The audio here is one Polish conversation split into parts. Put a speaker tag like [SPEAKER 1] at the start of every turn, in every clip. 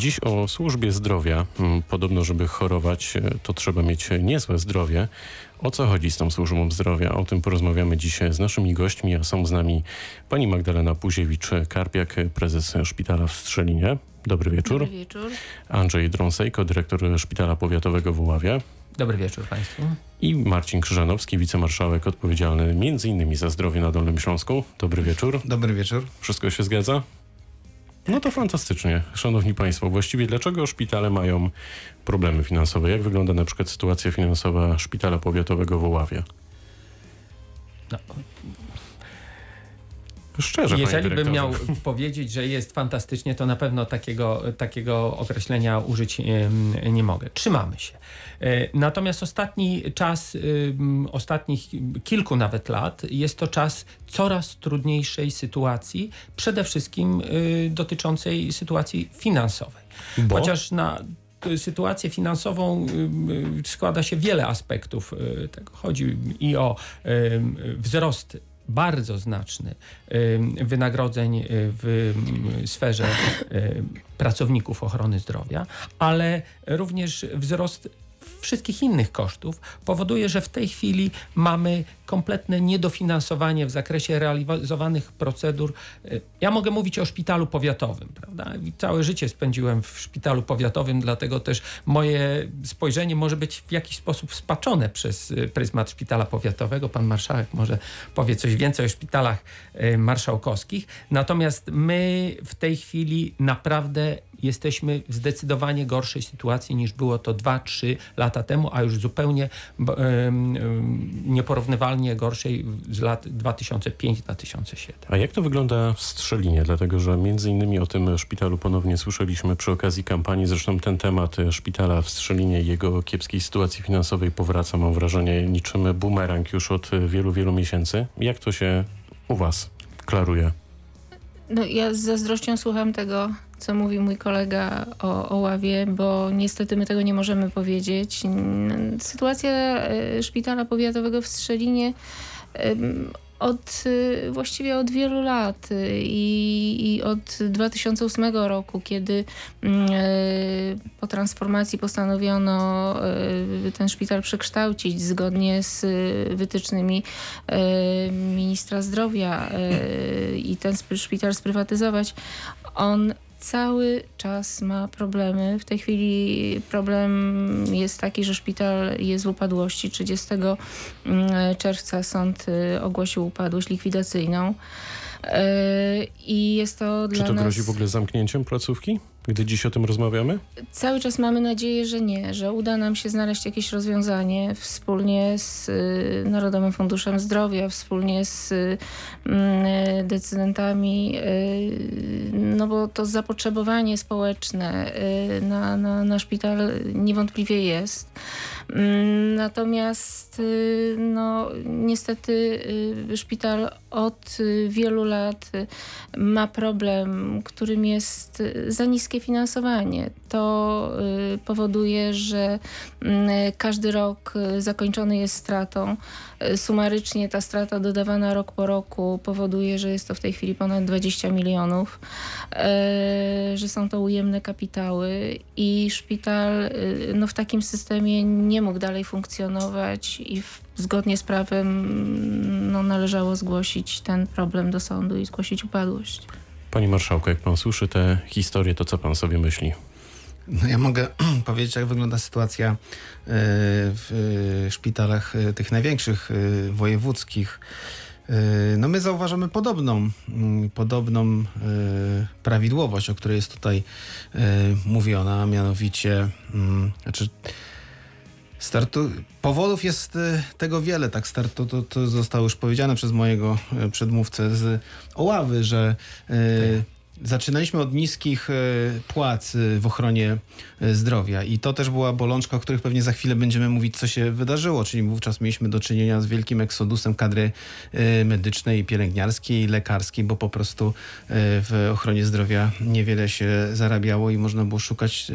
[SPEAKER 1] Dziś o służbie zdrowia. Mm, Podobno, żeby chorować, e, to trzeba mieć niezłe zdrowie. O co chodzi z tą służbą zdrowia? O tym porozmawiamy dziś z naszymi gośćmi, a są z nami pani Magdalena Puziewicz-Karpiak, prezes szpitala w Strzelinie. Dobry wieczór.
[SPEAKER 2] Dobry wieczór.
[SPEAKER 1] Andrzej Drąsejko, dyrektor szpitala powiatowego w Uławie.
[SPEAKER 3] Dobry wieczór Państwu.
[SPEAKER 1] I Marcin Krzyżanowski, wicemarszałek odpowiedzialny m.in. za zdrowie na Dolnym Śląsku. Dobry wieczór.
[SPEAKER 4] Dobry wieczór.
[SPEAKER 1] Wszystko się zgadza? No to fantastycznie. Szanowni Państwo, właściwie dlaczego szpitale mają problemy finansowe? Jak wygląda na przykład sytuacja finansowa szpitala powiatowego w Oławie?
[SPEAKER 3] No,
[SPEAKER 1] Szczerze,
[SPEAKER 3] jeżeli bym miał powiedzieć, że jest fantastycznie, to na pewno takiego, takiego określenia użyć nie mogę. Trzymamy się. E, Natomiast ostatni czas, ostatnich kilku nawet lat, jest to czas coraz trudniejszej sytuacji, przede wszystkim y, dotyczącej sytuacji finansowej.
[SPEAKER 1] Bo?
[SPEAKER 3] Chociaż na sytuację finansową składa się wiele aspektów y, tego. Chodzi i o wzrost bardzo znaczny y, wynagrodzeń y, w y, sferze pracowników ochrony zdrowia, ale również wzrost wszystkich innych kosztów powoduje, że w tej chwili mamy kompletne niedofinansowanie w zakresie realizowanych procedur. Y, Ja mogę mówić o szpitalu powiatowym, prawda? Całe życie spędziłem w szpitalu powiatowym, dlatego też moje spojrzenie może być w jakiś sposób spaczone przez y, pryzmat szpitala powiatowego. Pan marszałek może powie coś więcej o szpitalach y, marszałkowskich. Natomiast my w tej chwili naprawdę jesteśmy w zdecydowanie gorszej sytuacji niż było to 2-3 lata temu, a już zupełnie b- nieporównywalnie gorszej z lat 2005-2007.
[SPEAKER 1] A jak to wygląda w Strzelinie? Dlatego, że między innymi o tym szpitalu ponownie słyszeliśmy przy okazji kampanii. Zresztą ten temat szpitala w Strzelinie i jego kiepskiej sytuacji finansowej powraca, mam wrażenie, niczym bumerang już od wielu, wielu miesięcy. Jak to się u was klaruje?
[SPEAKER 2] No, ja z zazdrością słucham tego, co mówi mój kolega o, o ławie, bo niestety my tego nie możemy powiedzieć. Sytuacja e, szpitala powiatowego w Strzelinie od y, właściwie od wielu lat y, i, i od 2008 roku, kiedy mm, e, po transformacji postanowiono e, ten szpital przekształcić zgodnie z wytycznymi e, ministra zdrowia e, i ten szpital sprywatyzować, on cały czas ma problemy. W tej chwili problem jest taki, że szpital jest w upadłości. 30 mm, czerwca sąd y, ogłosił upadłość likwidacyjną. E, I jest to
[SPEAKER 1] Czy
[SPEAKER 2] dla
[SPEAKER 1] to
[SPEAKER 2] nas...
[SPEAKER 1] grozi w ogóle zamknięciem placówki, gdy dziś o tym rozmawiamy?
[SPEAKER 2] Cały czas mamy nadzieję, że nie, że uda nam się znaleźć jakieś rozwiązanie wspólnie z y, Narodowym Funduszem Zdrowia, wspólnie z y, mm, decydentami, y, no bo to zapotrzebowanie społeczne na, na, na szpital niewątpliwie jest. Mm, Natomiast y, no, niestety y, szpital od y, wielu lat ma problem, którym jest za niskie finansowanie. To powoduje, że mm, każdy rok zakończony jest stratą. Sumarycznie ta strata dodawana rok po roku powoduje, że jest to w tej chwili ponad 20 milionów, że są to ujemne kapitały i szpital no, w takim systemie nie mógł dalej funkcjonować i w, zgodnie z prawem no, należało zgłosić ten problem do sądu i zgłosić upadłość.
[SPEAKER 1] Panie marszałku, jak pan słyszy te historie, to co pan sobie myśli?
[SPEAKER 4] No ja mogę powiedzieć, jak wygląda sytuacja e, w e, szpitalach e, tych największych wojewódzkich. No my zauważamy podobną, mm, podobną prawidłowość, o której jest tutaj mówiona, a mianowicie mm, znaczy Startu... Powodów jest e, tego wiele, tak startu, to, to zostało już powiedziane przez mojego e, przedmówcę z Oławy, że e, zaczynaliśmy od niskich e, płac e, w ochronie e, zdrowia i to też była bolączka, o których pewnie za chwilę będziemy mówić, co się wydarzyło, czyli wówczas mieliśmy do czynienia z wielkim eksodusem kadry medycznej, pielęgniarskiej, lekarskiej, bo po prostu w ochronie zdrowia niewiele się zarabiało i można było szukać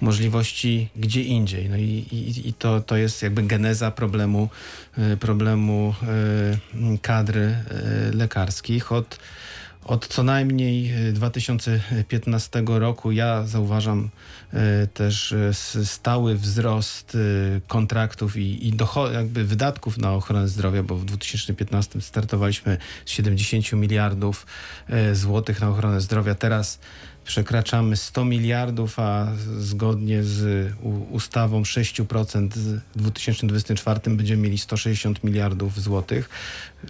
[SPEAKER 4] możliwości gdzie indziej. No i, i, i to, to jest jakby geneza problemu, problemu kadry lekarskich. Od od co najmniej e, 2015 roku ja zauważam e, też e, stały wzrost e, kontraktów i, i jakby wydatków na ochronę zdrowia, bo w 2015 startowaliśmy z 70 miliardów e, złotych na ochronę zdrowia. Teraz przekraczamy 100 miliardów, a zgodnie z ustawą 6% w 2024 będziemy mieli 160 miliardów złotych.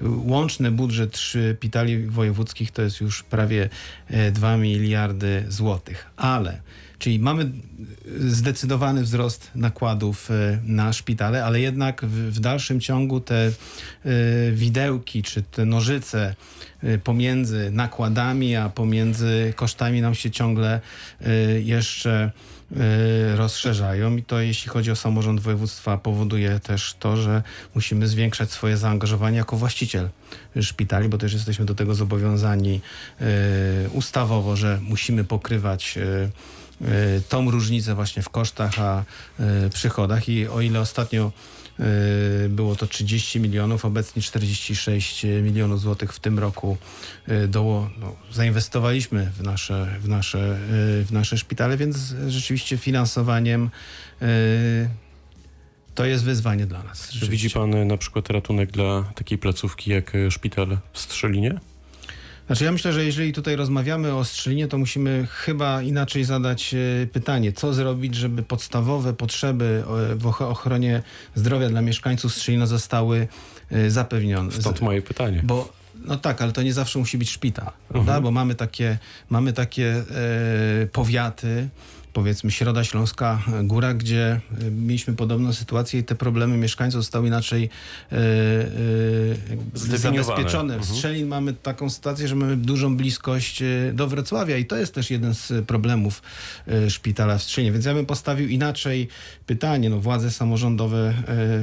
[SPEAKER 4] Łączny budżet szpitali wojewódzkich to jest już prawie e, 2 miliardy złotych. Ale, czyli mamy zdecydowany wzrost nakładów e, na szpitale, ale jednak w, w dalszym ciągu te e, widełki czy te nożyce e, pomiędzy nakładami, a pomiędzy kosztami nam się ciągle e, jeszcze e, rozszerzają. I to jeśli chodzi o samorząd województwa powoduje też to, że musimy zwiększać swoje zaangażowanie jako właściciel szpitali, bo też jesteśmy do tego zobowiązani ustawowo, że musimy pokrywać tą różnicę właśnie w kosztach, a przychodach. I o ile ostatnio było to 30 milionów, obecnie 46 milionów złotych w tym roku e, do, no, zainwestowaliśmy w nasze, w, nasze, e, w nasze szpitale, więc rzeczywiście finansowaniem e, to jest wyzwanie dla nas.
[SPEAKER 1] Widzi pan e, na przykład ratunek dla takiej placówki jak e, szpital w Strzelinie?
[SPEAKER 4] Znaczy ja myślę, że jeżeli tutaj rozmawiamy o strzelinie, to musimy chyba inaczej zadać e, pytanie, co zrobić, żeby podstawowe potrzeby e, w och- ochronie zdrowia dla mieszkańców Strzelina zostały e, zapewnione.
[SPEAKER 1] Stąd moje pytanie.
[SPEAKER 4] Bo no tak, ale to nie zawsze musi być szpital, prawda?
[SPEAKER 1] Mhm.
[SPEAKER 4] Bo mamy takie, mamy takie e, powiaty, powiedzmy Środa Śląska Góra, gdzie e, mieliśmy podobną sytuację i te problemy mieszkańców zostały inaczej
[SPEAKER 1] Zdefiniowane.
[SPEAKER 4] zabezpieczone. W
[SPEAKER 1] Mhm.
[SPEAKER 4] Strzelin mamy taką sytuację, że mamy dużą bliskość do Wrocławia i to jest też jeden z problemów szpitala w Strzelinie. Więc ja bym postawił inaczej pytanie. No, władze samorządowe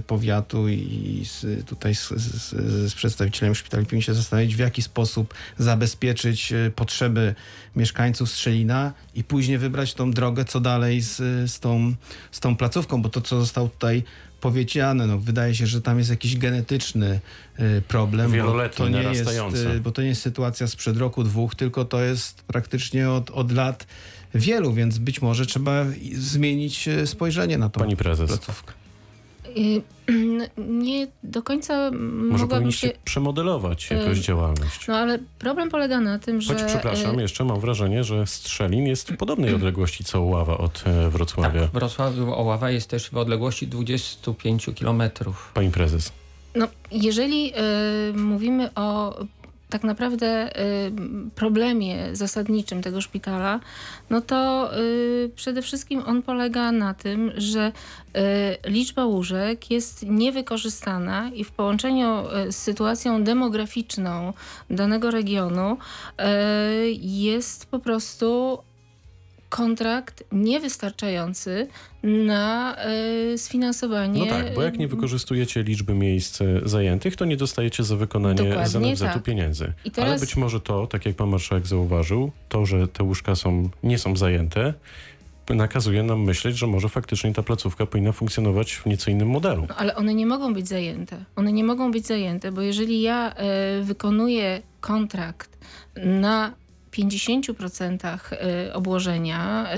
[SPEAKER 4] powiatu i z, tutaj z, z, z przedstawicielem szpitali powinni się zastanowić, w jaki sposób zabezpieczyć potrzeby mieszkańców Strzelina i później wybrać tą drogę, co dalej z, z, tą, z tą placówką, bo to, co zostało tutaj powiedziane, no, wydaje się, że tam jest jakiś genetyczny e, problem. bo
[SPEAKER 1] Wieloletni,
[SPEAKER 4] to nie jest,
[SPEAKER 1] narastający.
[SPEAKER 4] e, bo to nie jest sytuacja sprzed roku, dwóch, tylko to jest praktycznie od, od lat wielu, więc być może trzeba zmienić e, spojrzenie na tą
[SPEAKER 1] Pani prezes,
[SPEAKER 4] placówkę.
[SPEAKER 2] Y, Nie do końca
[SPEAKER 1] może
[SPEAKER 2] mogłabym
[SPEAKER 1] powinniście
[SPEAKER 2] się...
[SPEAKER 1] przemodelować jakoś
[SPEAKER 2] E,
[SPEAKER 1] działalność.
[SPEAKER 2] No ale problem polega na tym, że...
[SPEAKER 1] Choć, przepraszam,
[SPEAKER 2] y,
[SPEAKER 1] jeszcze mam wrażenie, że Strzelin jest w podobnej odległości co Ława od e, Wrocławia.
[SPEAKER 3] Tak, Wrocław Oława jest też w odległości 25 kilometrów.
[SPEAKER 1] Pani prezes.
[SPEAKER 2] No, jeżeli y, mówimy o tak naprawdę y, problemie zasadniczym tego szpitala, no to y, przede wszystkim on polega na tym, że y, liczba łóżek jest niewykorzystana i w połączeniu z sytuacją demograficzną danego regionu jest po prostu kontrakt niewystarczający na y, sfinansowanie.
[SPEAKER 1] No tak, bo jak nie
[SPEAKER 2] y,
[SPEAKER 1] wykorzystujecie liczby miejsc e, zajętych, to nie dostajecie za wykonanie
[SPEAKER 2] Dokładnie
[SPEAKER 1] z NFZ-u
[SPEAKER 2] tak.
[SPEAKER 1] pieniędzy.
[SPEAKER 2] Teraz-
[SPEAKER 1] Ale być może to, tak jak pan marszałek zauważył, to, że te łóżka są, nie są zajęte, nakazuje nam myśleć, że może faktycznie ta placówka powinna funkcjonować w nieco innym modelu.
[SPEAKER 2] No, ale one nie mogą być zajęte. One nie mogą być zajęte, bo jeżeli ja e, wykonuję kontrakt na 50% e, obłożenia, e,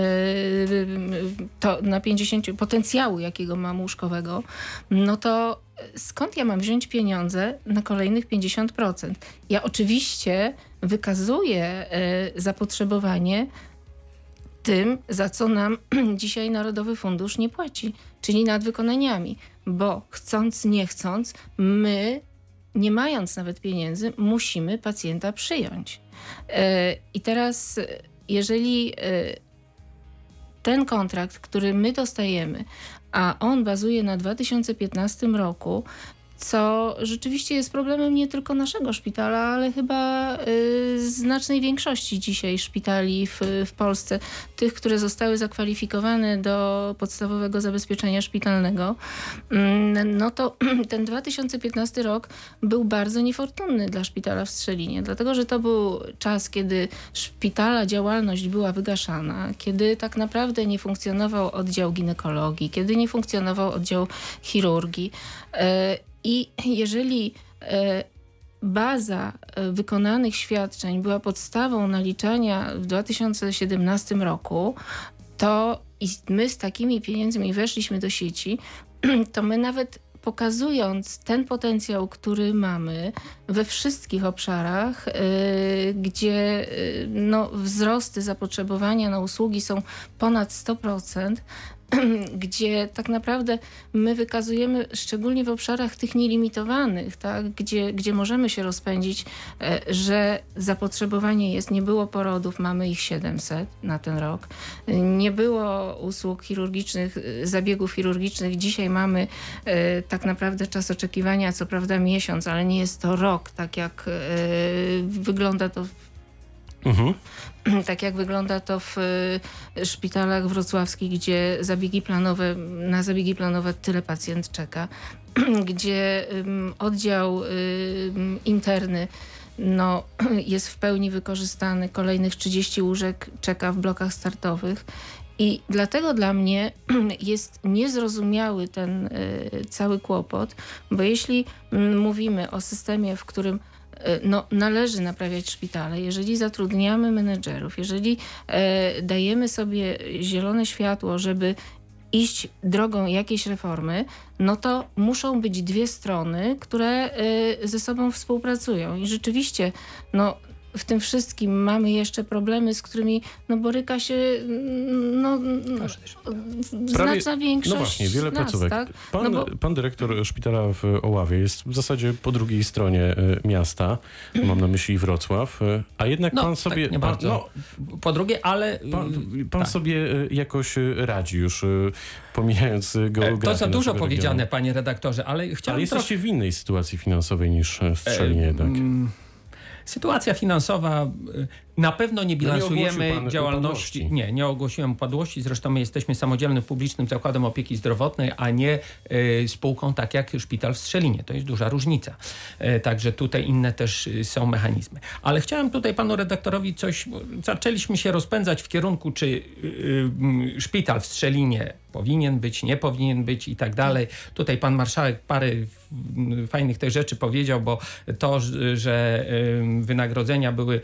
[SPEAKER 2] to na 50 potencjału, jakiego mam łóżkowego, no to skąd ja mam wziąć pieniądze na kolejnych 50%? Ja oczywiście wykazuję e, zapotrzebowanie tym, za co nam dzisiaj Narodowy Fundusz nie płaci, czyli nadwykonaniami, bo chcąc, nie chcąc, my, nie mając nawet pieniędzy, musimy pacjenta przyjąć. E, I teraz, jeżeli e, ten kontrakt, który my dostajemy, a on bazuje na 2015 roku, co rzeczywiście jest problemem nie tylko naszego szpitala, ale chyba y, znacznej większości dzisiaj szpitali w, w Polsce, tych, które zostały zakwalifikowane do podstawowego zabezpieczenia szpitalnego, mm, no to ten 2015 rok był bardzo niefortunny dla szpitala w Strzelinie, dlatego że to był czas, kiedy szpitala działalność była wygaszana, kiedy tak naprawdę nie funkcjonował oddział ginekologii, kiedy nie funkcjonował oddział chirurgii. E, I jeżeli e, baza e, wykonanych świadczeń była podstawą naliczania w 2017 roku, to i my z takimi pieniędzmi weszliśmy do sieci, to my nawet pokazując ten potencjał, który mamy we wszystkich obszarach, yy, gdzie no, wzrosty zapotrzebowania na usługi są ponad 100%, gdzie tak naprawdę my wykazujemy, szczególnie w obszarach tych nielimitowanych, tak, gdzie, gdzie możemy się rozpędzić, e, że zapotrzebowanie jest, nie było porodów, mamy ich 700 na ten rok, nie było usług chirurgicznych, e, zabiegów chirurgicznych, dzisiaj mamy e, tak naprawdę czas oczekiwania, co prawda miesiąc, ale nie jest to rok, tak jak wygląda to Mhm. Tak jak wygląda to w y, szpitalach wrocławskich, gdzie zabiegi planowe, na zabiegi planowe tyle pacjent czeka, gdzie oddział interny no, jest w pełni wykorzystany, kolejnych 30 łóżek czeka w blokach startowych. I dlatego dla mnie jest niezrozumiały ten y, cały kłopot, bo jeśli mówimy o systemie, w którym no, należy naprawiać szpitale, jeżeli zatrudniamy menedżerów, jeżeli e, dajemy sobie zielone światło, żeby iść drogą jakiejś reformy, no to muszą być dwie strony, które e, ze sobą współpracują. I rzeczywiście, no, w tym wszystkim mamy jeszcze problemy, z którymi no, boryka się no, Prawie, znaczna większość
[SPEAKER 1] No właśnie, wiele
[SPEAKER 2] nas,
[SPEAKER 1] placówek.
[SPEAKER 2] Tak?
[SPEAKER 1] Pan, no bo... pan dyrektor szpitala w Oławie jest w zasadzie po drugiej stronie e, miasta, mam na myśli Wrocław, e, a jednak
[SPEAKER 3] no,
[SPEAKER 1] pan sobie...
[SPEAKER 3] Tak, nie
[SPEAKER 1] pan,
[SPEAKER 3] bardzo. No, po drugie, ale...
[SPEAKER 1] Pan, pan tak. sobie e, jakoś radzi już pomijając geografię.
[SPEAKER 3] To za dużo powiedziane, regionu. panie redaktorze, ale chciałem...
[SPEAKER 1] Ale jesteście trochę... w innej sytuacji finansowej niż Strzelinie e, jednak. Mm,
[SPEAKER 3] Sytuacja finansowa y, na pewno nie bilansujemy no nie działalności. Upadłości. Nie, nie ogłosiłem upadłości. Zresztą my jesteśmy samodzielnym publicznym zakładem opieki zdrowotnej, a nie y, spółką tak jak szpital w Strzelinie. To jest duża różnica. Y, także tutaj inne też y, są mechanizmy. Ale chciałem tutaj panu redaktorowi coś. Zaczęliśmy się rozpędzać w kierunku, czy y, y, szpital w Strzelinie powinien być, nie powinien być i tak dalej. Tutaj pan marszałek parę fajnych tych rzeczy powiedział, bo to, że wynagrodzenia były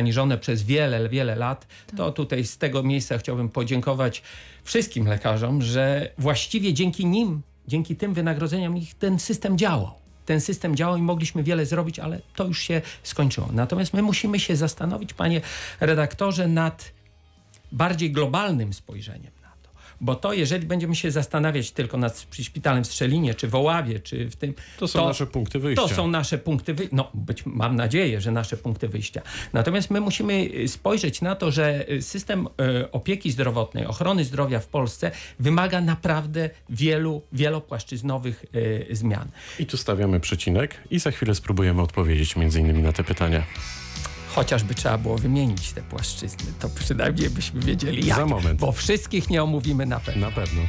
[SPEAKER 3] zaniżone przez wiele, wiele lat, to tak. tutaj z tego miejsca chciałbym podziękować wszystkim lekarzom, że właściwie dzięki nim, dzięki tym wynagrodzeniom ich ten system działał ten system działał i mogliśmy wiele zrobić, ale to już się skończyło. Natomiast my musimy się zastanowić, panie redaktorze, nad bardziej globalnym spojrzeniem bo to, jeżeli będziemy się zastanawiać tylko nad szpitalem w Strzelinie, czy w Oławie, czy w tym...
[SPEAKER 1] To są to, nasze punkty wyjścia.
[SPEAKER 3] To są nasze punkty wyjścia. No, być, mam nadzieję, że nasze punkty wyjścia. Natomiast my musimy spojrzeć na to, że system e, opieki zdrowotnej, ochrony zdrowia w Polsce wymaga naprawdę wielu, wielopłaszczyznowych zmian.
[SPEAKER 1] I tu stawiamy przecinek i za chwilę spróbujemy odpowiedzieć między innymi na te pytania.
[SPEAKER 3] Chociażby trzeba było wymienić te płaszczyzny, to przynajmniej byśmy wiedzieli jak.
[SPEAKER 1] Za moment.
[SPEAKER 3] Bo wszystkich nie omówimy na pewno.
[SPEAKER 1] Na pewno.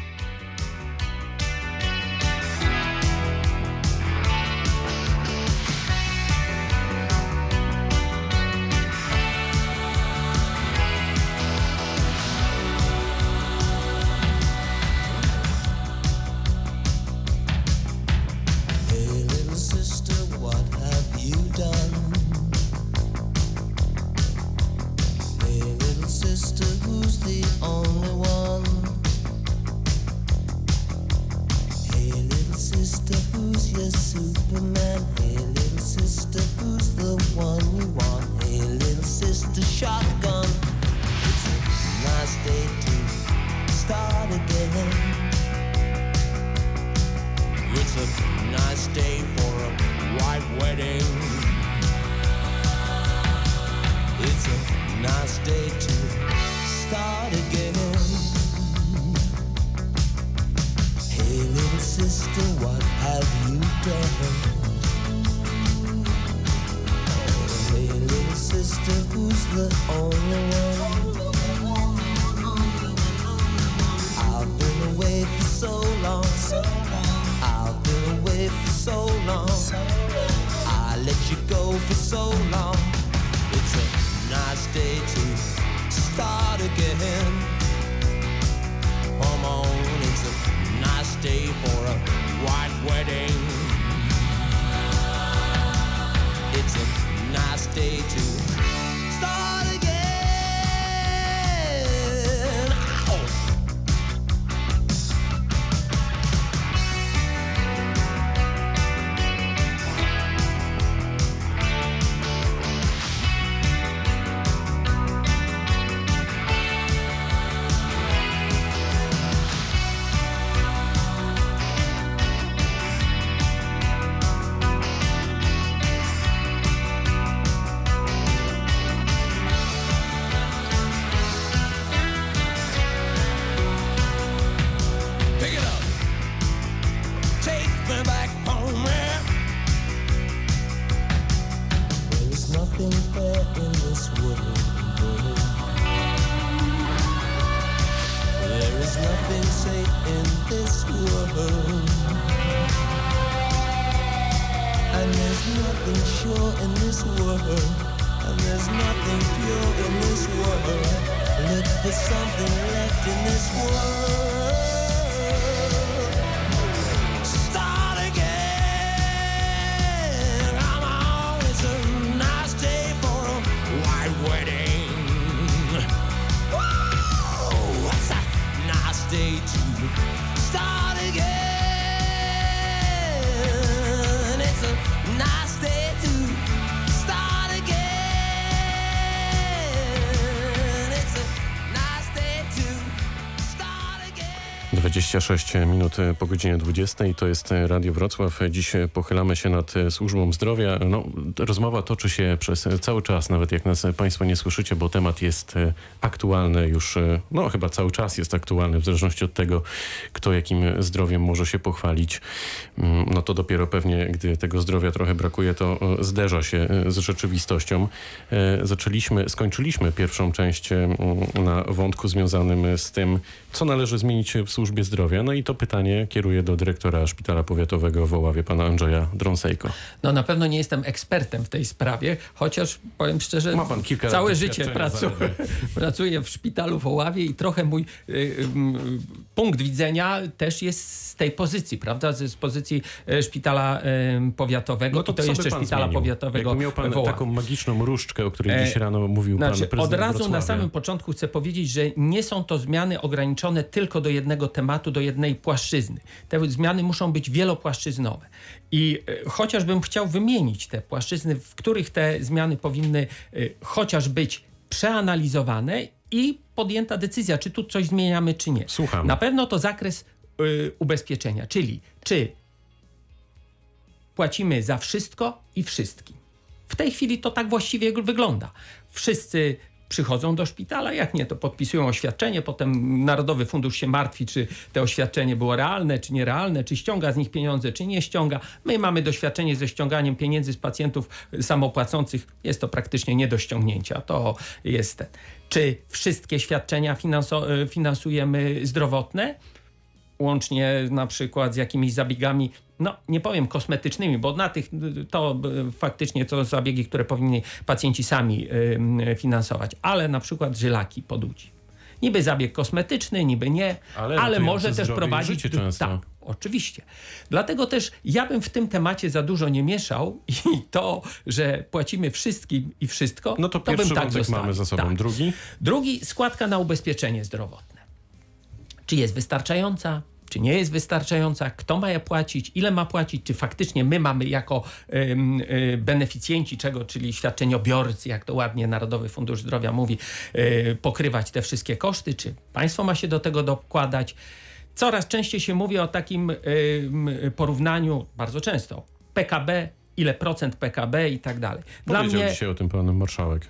[SPEAKER 5] man.
[SPEAKER 1] 26 minut po godzinie 20 to jest Radio Wrocław. Dziś pochylamy się nad służbą zdrowia. No, rozmowa toczy się przez cały czas, nawet jak nas Państwo nie słyszycie, bo temat jest aktualny już, no chyba cały czas jest aktualny, w zależności od tego, kto jakim zdrowiem może się pochwalić. Mm, No to dopiero pewnie, gdy tego zdrowia trochę brakuje, to e, zderza się e, z rzeczywistością. E, Zaczęliśmy, skończyliśmy pierwszą część na wątku związanym z tym, co należy zmienić w służbie zdrowia. No i to pytanie kieruję do dyrektora Szpitala Powiatowego w Oławie, pana Andrzeja Drąsejko.
[SPEAKER 3] No na pewno nie jestem ekspertem w tej sprawie, chociaż powiem szczerze,
[SPEAKER 1] pan
[SPEAKER 3] całe życie pracuję, pracuję w szpitalu w Oławie i trochę mój y, y, punkt widzenia też jest z tej pozycji, prawda? Z, z pozycji y, szpitala y, powiatowego
[SPEAKER 1] No to,
[SPEAKER 3] to jeszcze
[SPEAKER 1] pan
[SPEAKER 3] szpitala
[SPEAKER 1] zmienił?
[SPEAKER 3] powiatowego
[SPEAKER 1] Jakby miał pan taką magiczną różdżkę, o której
[SPEAKER 3] E,
[SPEAKER 1] dziś rano mówił pan
[SPEAKER 3] Znaczy,
[SPEAKER 1] prezydent
[SPEAKER 3] od razu
[SPEAKER 1] Wrocławia.
[SPEAKER 3] na samym początku chcę powiedzieć, że nie są to zmiany ograniczone tylko do jednego tematu, do jednej płaszczyzny. Te zmiany muszą być wielopłaszczyznowe. I e, chociażbym chciał wymienić te płaszczyzny, w których te zmiany powinny e, chociaż być przeanalizowane i podjęta decyzja, czy tu coś zmieniamy, czy nie.
[SPEAKER 1] Słucham.
[SPEAKER 3] Na pewno to zakres y, ubezpieczenia, czyli czy płacimy za wszystko i wszystkim. W tej chwili to tak właściwie wygląda. Wszyscy przychodzą do szpitala, jak nie, to podpisują oświadczenie, potem Narodowy Fundusz się martwi, czy to oświadczenie było realne, czy nierealne, czy ściąga z nich pieniądze, czy nie ściąga. My mamy doświadczenie ze ściąganiem pieniędzy z pacjentów samopłacących. Jest to praktycznie nie do ściągnięcia. To jest ten. Czy wszystkie świadczenia finanso- finansujemy zdrowotne? Łącznie na przykład z jakimiś zabiegami, no nie powiem kosmetycznymi, bo na tych to faktycznie to zabiegi, które powinni pacjenci sami y, finansować, ale na przykład żylaki podudzi. Niby zabieg kosmetyczny, niby nie,
[SPEAKER 1] Ale
[SPEAKER 3] ale, może też prowadzić... Tak, oczywiście. Dlatego też ja bym w tym temacie za dużo nie mieszał i to, że płacimy wszystkim i wszystko,
[SPEAKER 1] No to
[SPEAKER 3] bym
[SPEAKER 1] pierwszy
[SPEAKER 3] tak zostawił.
[SPEAKER 1] mamy za sobą.
[SPEAKER 3] Tak.
[SPEAKER 1] Drugi?
[SPEAKER 3] Drugi, składka na ubezpieczenie zdrowotne. Czy jest wystarczająca? Czy nie jest wystarczająca? Kto ma je płacić? Ile ma płacić? Czy faktycznie my mamy jako ym, y, beneficjenci czego, czyli świadczeniobiorcy, jak to ładnie Narodowy Fundusz Zdrowia mówi, y, pokrywać te wszystkie koszty? Czy państwo ma się do tego dokładać? Coraz częściej się mówi o takim ym, porównaniu, bardzo często, PKB, ile procent PKB i tak dalej. Dla
[SPEAKER 1] Powiedział
[SPEAKER 3] mnie
[SPEAKER 1] dzisiaj o tym pan marszałek.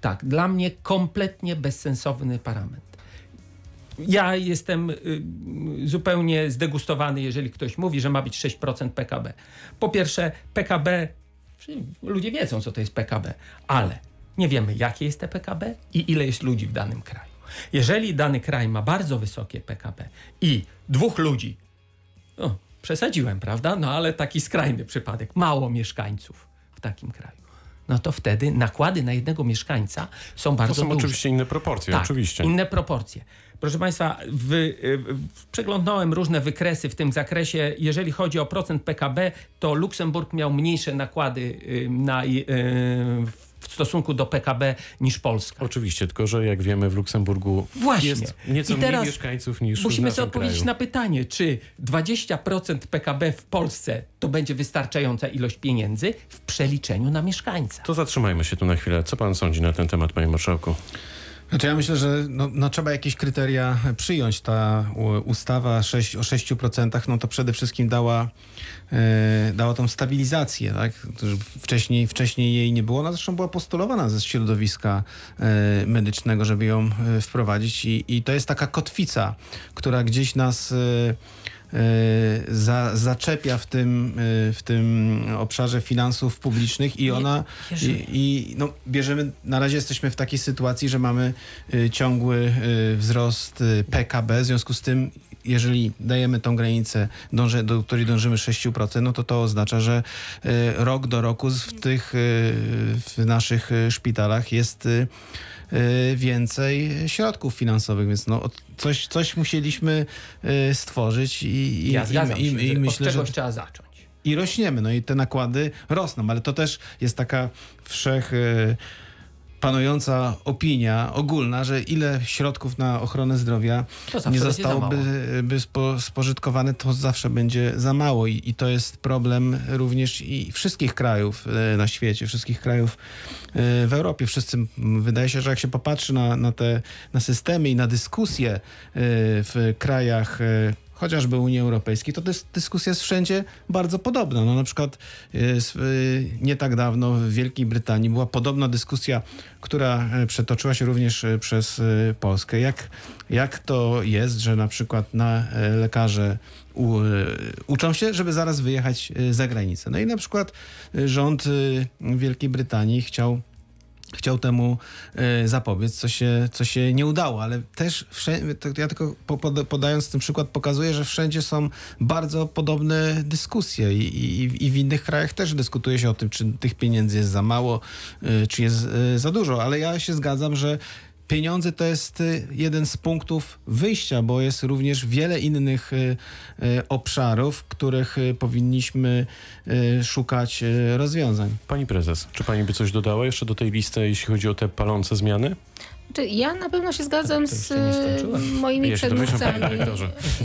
[SPEAKER 3] tak, dla mnie kompletnie bezsensowny parametr. Ja jestem y, zupełnie zdegustowany, jeżeli ktoś mówi, że ma być 6% PKB. Po pierwsze, PKB, ludzie wiedzą, co to jest PKB, ale nie wiemy, jakie jest te PKB i ile jest ludzi w danym kraju. Jeżeli dany kraj ma bardzo wysokie PKB i dwóch ludzi, no, przesadziłem, prawda? No ale taki skrajny przypadek, mało mieszkańców w takim kraju, no to wtedy nakłady na jednego mieszkańca są
[SPEAKER 1] To
[SPEAKER 3] bardzo
[SPEAKER 1] są
[SPEAKER 3] duże.
[SPEAKER 1] oczywiście inne proporcje,
[SPEAKER 3] Tak,
[SPEAKER 1] oczywiście.
[SPEAKER 3] inne proporcje. Proszę Państwa, w, y, w, przeglądałem różne wykresy w tym zakresie. Jeżeli chodzi o procent PKB, to Luksemburg miał mniejsze nakłady na, y, w stosunku do PKB niż Polska.
[SPEAKER 1] Oczywiście, tylko że jak wiemy w Luksemburgu
[SPEAKER 3] Właśnie.
[SPEAKER 1] jest nieco
[SPEAKER 3] I teraz
[SPEAKER 1] mniej mieszkańców niż w
[SPEAKER 3] Musimy sobie odpowiedzieć
[SPEAKER 1] kraju.
[SPEAKER 3] na pytanie, czy 20% PKB w Polsce to będzie wystarczająca ilość pieniędzy w przeliczeniu na mieszkańca.
[SPEAKER 1] To zatrzymajmy się tu na chwilę. Co pan sądzi na ten temat, panie marszałku?
[SPEAKER 4] Znaczy ja myślę, że no, no trzeba jakieś kryteria przyjąć. Ta ustawa 6, o 6% no to przede wszystkim dała, e, dała tą stabilizację. Tak? Wcześniej, wcześniej jej nie było. Ona zresztą była postulowana ze środowiska e, medycznego, żeby ją e, wprowadzić I, i to jest taka kotwica, która gdzieś nas... E, za, zaczepia w tym, e, w tym obszarze finansów publicznych i ona i, i no, bierzemy, na razie jesteśmy w takiej sytuacji, że mamy e, ciągły wzrost PKB, w związku z tym jeżeli dajemy tą granicę, dąży, do której dążymy 6%, no to to oznacza, że rok do roku w tych w naszych szpitalach jest więcej środków finansowych, więc no, coś, coś musieliśmy e, stworzyć i, i,
[SPEAKER 3] Ja
[SPEAKER 4] i, i, i
[SPEAKER 3] że
[SPEAKER 4] myślę,
[SPEAKER 3] od
[SPEAKER 4] że
[SPEAKER 3] czegoś trzeba zacząć.
[SPEAKER 4] i rośniemy, no i te nakłady rosną, ale to też jest taka wszech e, panująca opinia ogólna, że ile środków na ochronę zdrowia nie zostałoby by spo, spożytkowane, to zawsze będzie za mało I, i to jest problem również i wszystkich krajów e, na świecie, wszystkich krajów e, w Europie. Wszyscy, wydaje się, że jak się popatrzy na, na te na systemy i na dyskusje e, w krajach chociażby Unii Europejskiej, to dys, dyskusja jest wszędzie bardzo podobna. No, na przykład e, e, nie tak dawno w Wielkiej Brytanii była podobna dyskusja, która e, przetoczyła się również przez Polskę. Jak, jak to jest, że na przykład na lekarze u, uczą się, żeby zaraz wyjechać za granicę. No i na przykład rząd Wielkiej Brytanii chciał chciał temu e, zapobiec, co się, co się nie udało, ale też wszędzie, ja tylko po- poda- podając ten przykład pokazuję, że wszędzie są bardzo podobne dyskusje i, i, i w innych krajach też dyskutuje się o tym, czy tych pieniędzy jest za mało, e, czy jest e, za dużo, ale ja się zgadzam, że Pieniądze to jest e, jeden z punktów wyjścia, bo jest również wiele innych e, e, obszarów, których powinniśmy szukać rozwiązań.
[SPEAKER 1] Pani prezes, czy pani by coś dodała jeszcze do tej listy, jeśli chodzi o te palące zmiany?
[SPEAKER 2] Czy Ja na pewno się zgadzam z moimi
[SPEAKER 1] Ja
[SPEAKER 2] przedmówcami.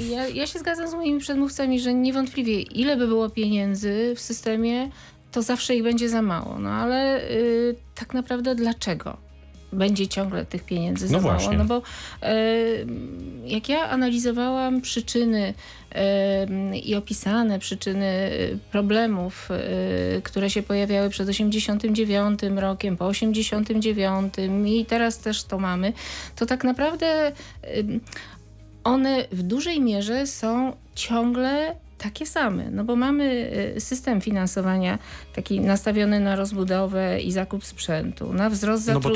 [SPEAKER 2] Ja, ja się zgadzam z moimi przedmówcami, że niewątpliwie ile by było pieniędzy w systemie, to zawsze ich będzie za mało. No ale y, tak naprawdę dlaczego? Będzie ciągle tych pieniędzy za
[SPEAKER 1] No
[SPEAKER 2] mało.
[SPEAKER 1] właśnie.
[SPEAKER 2] No bo y, jak ja analizowałam przyczyny y, i opisane przyczyny y, problemów, które się pojawiały przed 89 rokiem, po 89 i teraz też to mamy, to tak naprawdę one w dużej mierze są ciągle takie same, no bo mamy y, system finansowania taki nastawiony na rozbudowę i zakup sprzętu, na wzrost
[SPEAKER 1] No bo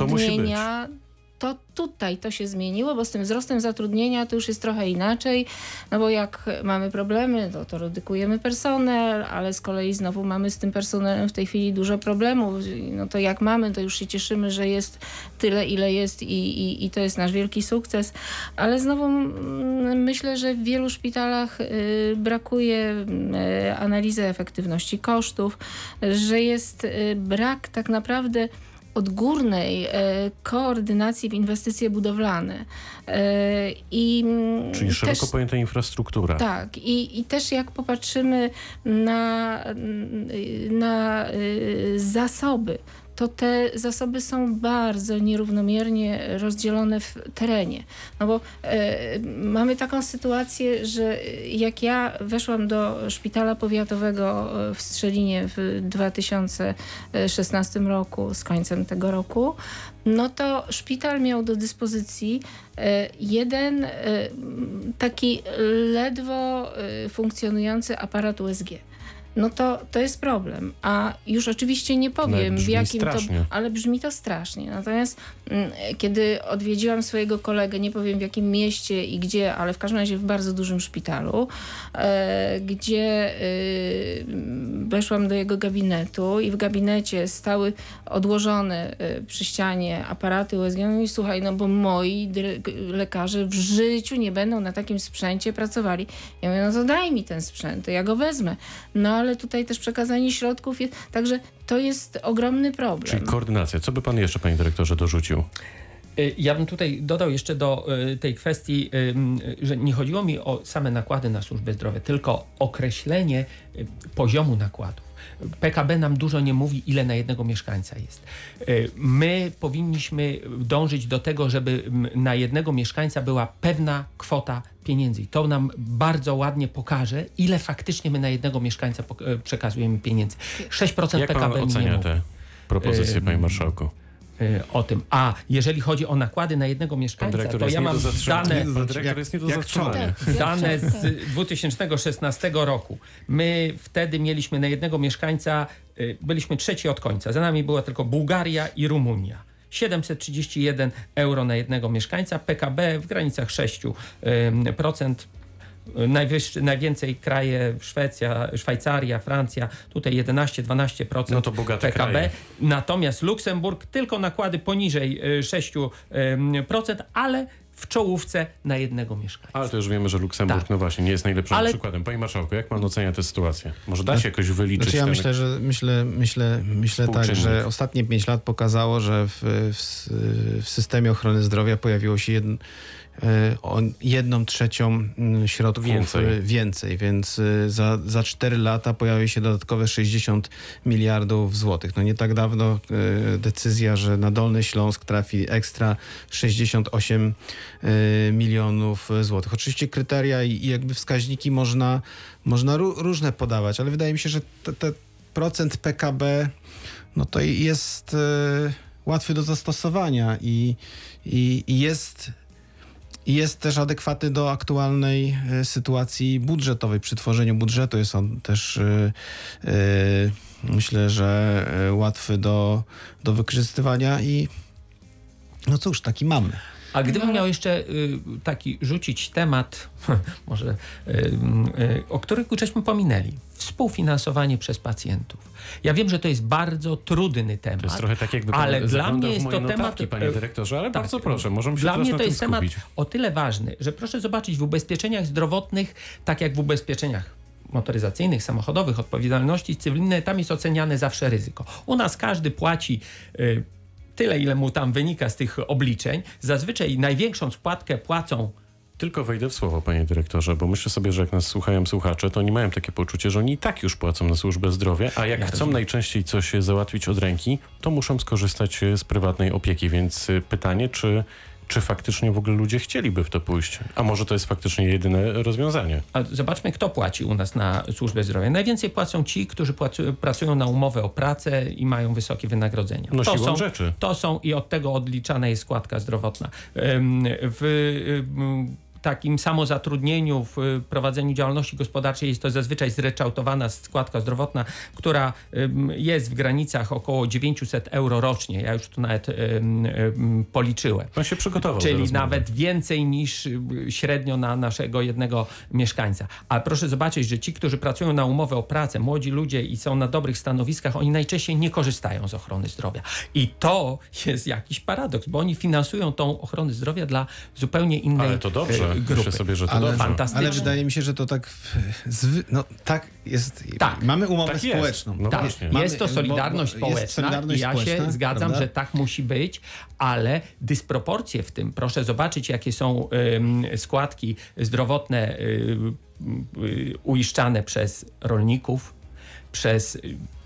[SPEAKER 1] to
[SPEAKER 2] tutaj to się zmieniło, bo z tym wzrostem zatrudnienia to już jest trochę inaczej, no bo jak mamy problemy, to, to redukujemy personel, ale z kolei znowu mamy z tym personelem w tej chwili dużo problemów. No to jak mamy, to już się cieszymy, że jest tyle, ile jest i, i, i to jest nasz wielki sukces. Ale znowu myślę, że w wielu szpitalach y, brakuje y, analizy efektywności kosztów, że jest y, brak tak naprawdę odgórnej e, koordynacji w inwestycje budowlane. E, I
[SPEAKER 1] Czyli szeroko
[SPEAKER 2] też,
[SPEAKER 1] pojęta infrastruktura.
[SPEAKER 2] tak, i, i też jak popatrzymy na, na y, zasoby, to te zasoby są bardzo nierównomiernie rozdzielone w terenie. No bo e, mamy taką sytuację, że jak ja weszłam do szpitala powiatowego w Strzelinie w 2016 roku, z końcem tego roku, no to szpital miał do dyspozycji e, jeden e, taki ledwo e, funkcjonujący aparat USG. No to, to jest problem. A już oczywiście nie powiem, w
[SPEAKER 1] brzmi
[SPEAKER 2] jakim
[SPEAKER 1] strasznie.
[SPEAKER 2] to. Ale brzmi to strasznie. Natomiast mm, kiedy odwiedziłam swojego kolegę, nie powiem w jakim mieście i gdzie, ale w każdym razie w bardzo dużym szpitalu, e, gdzie e, weszłam do jego gabinetu i w gabinecie stały odłożone e, przy ścianie aparaty USG. No i słuchaj, no bo moi lekarze w życiu nie będą na takim sprzęcie pracowali. Ja mówię, no to daj mi ten sprzęt, to ja go wezmę. No ale tutaj też przekazanie środków jest, także to jest ogromny problem.
[SPEAKER 1] Czyli koordynacja. Co by pan jeszcze, panie dyrektorze, dorzucił?
[SPEAKER 3] Y, Ja bym tutaj dodał jeszcze do y, tej kwestii, y, że nie chodziło mi o same nakłady na służbę zdrowia, tylko określenie poziomu nakładów. PKB nam dużo nie mówi, ile na jednego mieszkańca jest. Y, My powinniśmy dążyć do tego, żeby na jednego mieszkańca była pewna kwota pieniędzy. I to nam bardzo ładnie pokaże, ile faktycznie my na jednego mieszkańca y, przekazujemy pieniędzy. 6%
[SPEAKER 1] Jak
[SPEAKER 3] PKB
[SPEAKER 1] pan
[SPEAKER 3] mi nie
[SPEAKER 1] ocenia
[SPEAKER 3] mówi.
[SPEAKER 1] te propozycje, panie marszałku?
[SPEAKER 3] Y, o tym. A jeżeli chodzi o nakłady na jednego mieszkańca, to
[SPEAKER 1] jest
[SPEAKER 3] ja
[SPEAKER 1] nie
[SPEAKER 3] mam dane,
[SPEAKER 4] jak-
[SPEAKER 1] jest nie do zatrzymania.
[SPEAKER 2] Tak,
[SPEAKER 3] dane
[SPEAKER 2] książka.
[SPEAKER 3] z 2016 roku. My wtedy mieliśmy na jednego mieszkańca, y, byliśmy trzeci od końca. Za nami była tylko Bułgaria i Rumunia. 731 euro na jednego mieszkańca, PKB w granicach 6%. Najwyższy, najwięcej kraje Szwecja, Szwajcaria, Francja, tutaj 11-12%
[SPEAKER 1] No to bogate
[SPEAKER 3] PKB.
[SPEAKER 1] kraje.
[SPEAKER 3] Natomiast Luksemburg tylko nakłady poniżej y, 6%, ale w czołówce na jednego mieszkańca.
[SPEAKER 1] Ale to już wiemy, że Luksemburg,
[SPEAKER 3] Tak.
[SPEAKER 1] no właśnie, nie jest najlepszym
[SPEAKER 3] Ale-
[SPEAKER 1] przykładem. Panie marszałku, jak pan ocenia tę sytuację? Może da się jakoś wyliczyć
[SPEAKER 4] Znaczy ja
[SPEAKER 1] ten...
[SPEAKER 4] myślę, że myślę, myślę, myślę tak, że ostatnie pięć lat pokazało, że w, w, w systemie ochrony zdrowia pojawiło się jedn, e, o jedną trzecią mm, środków
[SPEAKER 1] Więcej.
[SPEAKER 4] e, więcej, więc e, za, za 4 lata pojawi się dodatkowe 60 miliardów złotych. No nie tak dawno decyzja, że na Dolny Śląsk trafi ekstra 68 e, milionów złotych. Oczywiście kryteria i, jakby wskaźniki można, można ró- różne podawać, ale wydaje mi się, że te, te procent PKB no to jest łatwy do zastosowania i, i, i jest jest też adekwatny do aktualnej e, sytuacji budżetowej. Przy tworzeniu budżetu jest on też e, e, myślę, że łatwy do, do wykorzystywania i no cóż, taki mamy.
[SPEAKER 3] A gdybym miał jeszcze y, taki rzucić temat, może y, y, o którym żeśmy pominęli, współfinansowanie przez pacjentów. Ja wiem, że to jest bardzo trudny temat.
[SPEAKER 1] To jest trochę tak, jakby pan
[SPEAKER 3] ale dla mnie jest to temat,
[SPEAKER 1] notatki, panie
[SPEAKER 3] e,
[SPEAKER 1] dyrektorze, ale
[SPEAKER 3] tak,
[SPEAKER 1] bardzo proszę, możemy się
[SPEAKER 3] Dla mnie to jest temat o tyle ważny, że proszę zobaczyć w ubezpieczeniach zdrowotnych, tak jak w ubezpieczeniach motoryzacyjnych, samochodowych, odpowiedzialności cywilnej, tam jest oceniane zawsze ryzyko. U nas każdy płaci y, tyle, ile mu tam wynika z tych obliczeń. Zazwyczaj największą składkę płacą
[SPEAKER 1] Tylko wejdę w słowo, panie dyrektorze, bo myślę sobie, że jak nas słuchają słuchacze, to oni mają takie poczucie, że oni i tak już płacą na służbę zdrowia, a jak
[SPEAKER 3] Ja
[SPEAKER 1] chcą
[SPEAKER 3] rozumiem.
[SPEAKER 1] najczęściej coś załatwić od ręki, to muszą skorzystać e, z prywatnej opieki. Więc y, pytanie, czy, czy faktycznie w ogóle ludzie chcieliby w to pójść? A może to jest faktycznie jedyne rozwiązanie?
[SPEAKER 3] A zobaczmy, kto płaci u nas na służbę zdrowia. Najwięcej płacą ci, którzy płacu, pracują na umowę o pracę i mają wysokie wynagrodzenia.
[SPEAKER 1] No
[SPEAKER 3] to są,
[SPEAKER 1] rzeczy.
[SPEAKER 3] To są i od tego odliczana jest składka zdrowotna. W takim samozatrudnieniu, w y, prowadzeniu działalności gospodarczej jest to zazwyczaj zryczałtowana składka zdrowotna, która jest w granicach około 900 euro rocznie. Ja już tu nawet policzyłem.
[SPEAKER 1] Pan się przygotował
[SPEAKER 3] Czyli nawet więcej niż y, średnio na naszego jednego mieszkańca. Ale proszę zobaczyć, że ci, którzy pracują na umowę o pracę, młodzi ludzie i są na dobrych stanowiskach, oni najczęściej nie korzystają z ochrony zdrowia. I to jest jakiś paradoks, bo oni finansują tą ochronę zdrowia dla zupełnie innej
[SPEAKER 1] Ale to dobrze.
[SPEAKER 3] Y,
[SPEAKER 1] Myślę
[SPEAKER 3] grupy.
[SPEAKER 1] sobie, że to
[SPEAKER 4] Ale-.
[SPEAKER 3] Fantastycznie.
[SPEAKER 4] Ale wydaje mi się, że to tak. Zwy... No tak jest.
[SPEAKER 3] Tak.
[SPEAKER 4] Mamy umowę
[SPEAKER 1] Tak jest.
[SPEAKER 4] społeczną.
[SPEAKER 1] No
[SPEAKER 3] Tak.
[SPEAKER 4] Mamy-
[SPEAKER 3] jest to
[SPEAKER 4] bo-
[SPEAKER 3] solidarność
[SPEAKER 4] bo
[SPEAKER 3] społeczna
[SPEAKER 4] jest solidarność
[SPEAKER 3] i ja
[SPEAKER 4] społeczna,
[SPEAKER 3] się zgadzam,
[SPEAKER 4] prawda?
[SPEAKER 3] że tak musi być, ale dysproporcje w tym, proszę zobaczyć, jakie są ym, składki zdrowotne y, y, uiszczane przez rolników, przez y,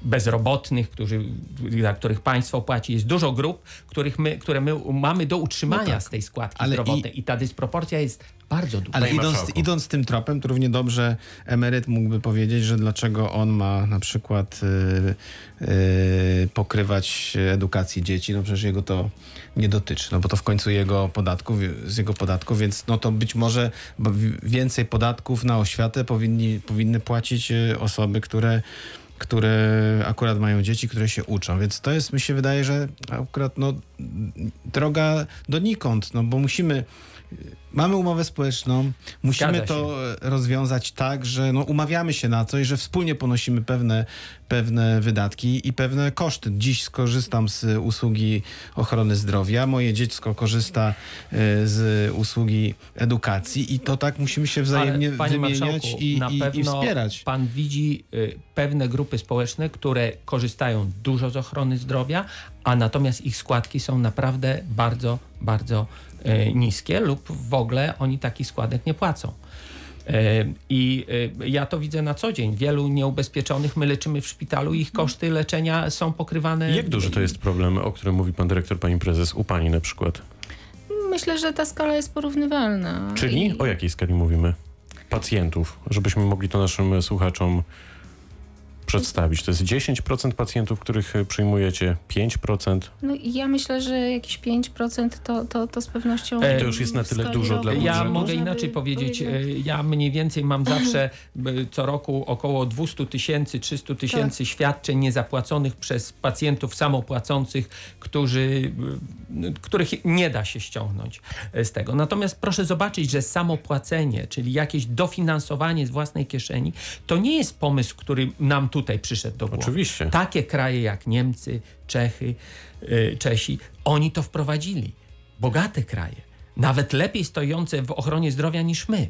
[SPEAKER 3] bezrobotnych, którzy, dla których państwo płaci. Jest dużo grup, których my, które my mamy do utrzymania
[SPEAKER 4] No tak.
[SPEAKER 3] z tej składki
[SPEAKER 4] Ale
[SPEAKER 3] zdrowotnej i... ta dysproporcja jest bardzo duża.
[SPEAKER 4] Ale idąc, idąc tym tropem, to równie dobrze emeryt mógłby powiedzieć, że dlaczego on ma na przykład y, y, pokrywać edukację dzieci, no przecież jego to nie dotyczy, no bo to w końcu jego podatków, z jego podatków, więc no to być może więcej podatków na oświatę powinni, powinny płacić y, osoby, które które akurat mają dzieci, które się uczą. Więc to jest, mi się wydaje, że akurat no, droga donikąd, no bo musimy Mamy umowę społeczną, musimy to e, rozwiązać tak, że no, umawiamy się na coś, że wspólnie ponosimy pewne, pewne wydatki i pewne koszty. Dziś skorzystam z usługi ochrony zdrowia, moje dziecko korzysta e, z usługi edukacji i to tak musimy się wzajemnie
[SPEAKER 3] Ale,
[SPEAKER 4] wymieniać i,
[SPEAKER 3] na
[SPEAKER 4] i, i
[SPEAKER 3] pewno
[SPEAKER 4] wspierać.
[SPEAKER 3] Pan widzi y, pewne grupy społeczne, które korzystają dużo z ochrony zdrowia, a natomiast ich składki są naprawdę bardzo, bardzo niskie lub w ogóle oni takich składek nie płacą. Y, I y, ja to widzę na co dzień. Wielu nieubezpieczonych my leczymy w szpitalu i ich koszty leczenia są pokrywane.
[SPEAKER 1] Jak duży to jest problem, o którym mówi pan dyrektor, pani prezes, u pani na przykład?
[SPEAKER 2] Myślę, że ta skala jest porównywalna.
[SPEAKER 1] Czyli
[SPEAKER 2] I-
[SPEAKER 1] o jakiej skali mówimy? Pacjentów, żebyśmy mogli to naszym słuchaczom
[SPEAKER 6] przedstawić? To jest 10% pacjentów, których y, przyjmujecie, 5%?
[SPEAKER 2] No i ja myślę, że jakieś 5% to, to, to z pewnością...
[SPEAKER 3] E,
[SPEAKER 6] to już jest na tyle dużo dla
[SPEAKER 3] Ja
[SPEAKER 6] budżetu.
[SPEAKER 3] mogę
[SPEAKER 2] można
[SPEAKER 3] inaczej powiedzieć.
[SPEAKER 2] powiedzieć.
[SPEAKER 3] e, Ja mniej więcej mam zawsze e, co roku około 200 tysięcy, 300 tysięcy świadczeń niezapłaconych przez pacjentów samopłacących, którzy, e, których nie da się ściągnąć e, z tego. Natomiast proszę zobaczyć, że samopłacenie, czyli jakieś dofinansowanie z własnej kieszeni, to nie jest pomysł, który nam tutaj przyszedł do głowy.
[SPEAKER 6] Oczywiście.
[SPEAKER 3] Takie kraje jak Niemcy, Czechy, y, Czesi, oni to wprowadzili. Bogate kraje, nawet lepiej stojące w ochronie zdrowia niż my.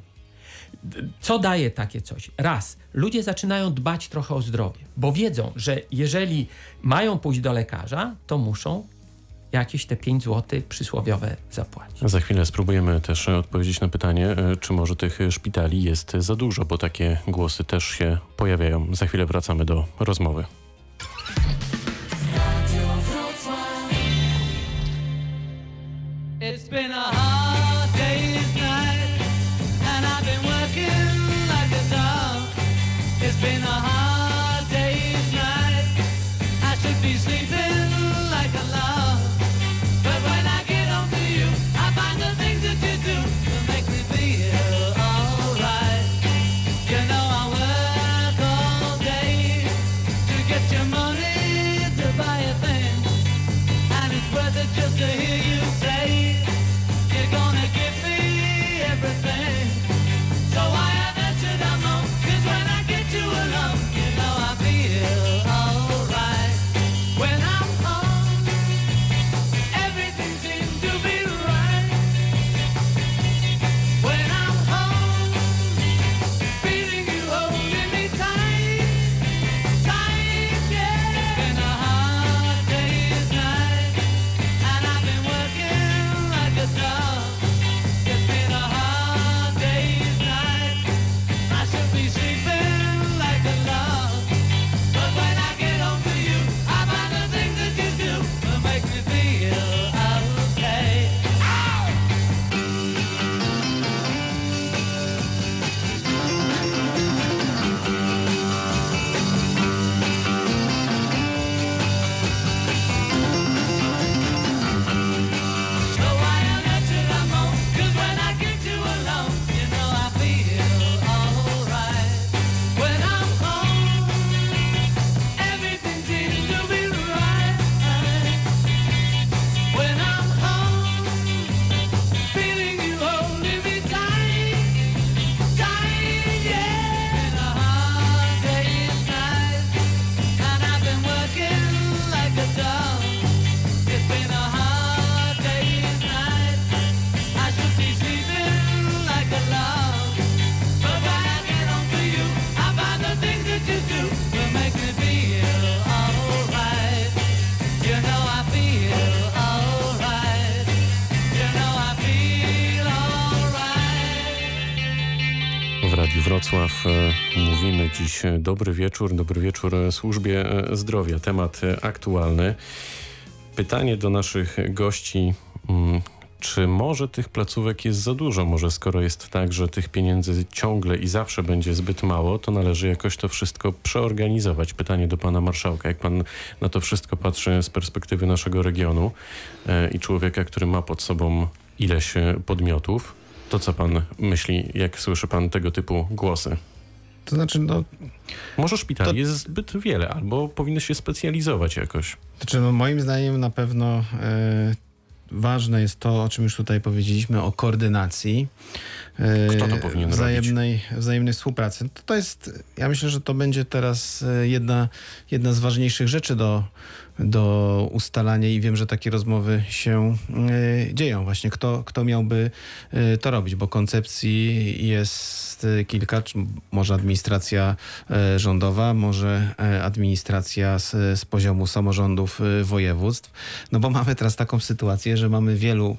[SPEAKER 3] Co daje takie coś? Raz, ludzie zaczynają dbać trochę o zdrowie, bo wiedzą, że jeżeli mają pójść do lekarza, to muszą jakieś te 5 zł przysłowiowe zapłacić.
[SPEAKER 6] Za chwilę spróbujemy też odpowiedzieć na pytanie, e, czy może tych szpitali jest za dużo, bo takie głosy też się pojawiają. Za chwilę wracamy do rozmowy. Wrocław e, mówimy dziś e, dobry wieczór, dobry wieczór e, służbie zdrowia. Temat aktualny. Pytanie do naszych gości. mm, Czy może tych placówek jest za dużo? Może skoro jest tak, że tych pieniędzy ciągle i zawsze będzie zbyt mało, to należy jakoś to wszystko przeorganizować. Pytanie do pana marszałka. Jak pan na to wszystko patrzy z perspektywy naszego regionu i człowieka, który ma pod sobą ileś podmiotów, to co pan myśli, jak słyszy pan tego typu głosy?
[SPEAKER 4] To znaczy, no,
[SPEAKER 6] Może szpitali
[SPEAKER 4] To-
[SPEAKER 6] jest zbyt wiele, albo powinny się specjalizować jakoś.
[SPEAKER 4] Znaczy, no moim zdaniem na pewno e, ważne jest to, o czym już tutaj powiedzieliśmy, o koordynacji. e,
[SPEAKER 6] Kto to powinien
[SPEAKER 4] wzajemnej, wzajemnej współpracy. To, to jest, ja myślę, że to będzie teraz e, jedna, jedna z ważniejszych rzeczy do, do ustalania i wiem, że takie rozmowy się e, dzieją. Właśnie kto, kto miałby e, to robić, bo koncepcji jest e, kilka, może administracja rządowa, może administracja z, z poziomu samorządów województw. No bo mamy teraz taką sytuację, że mamy wielu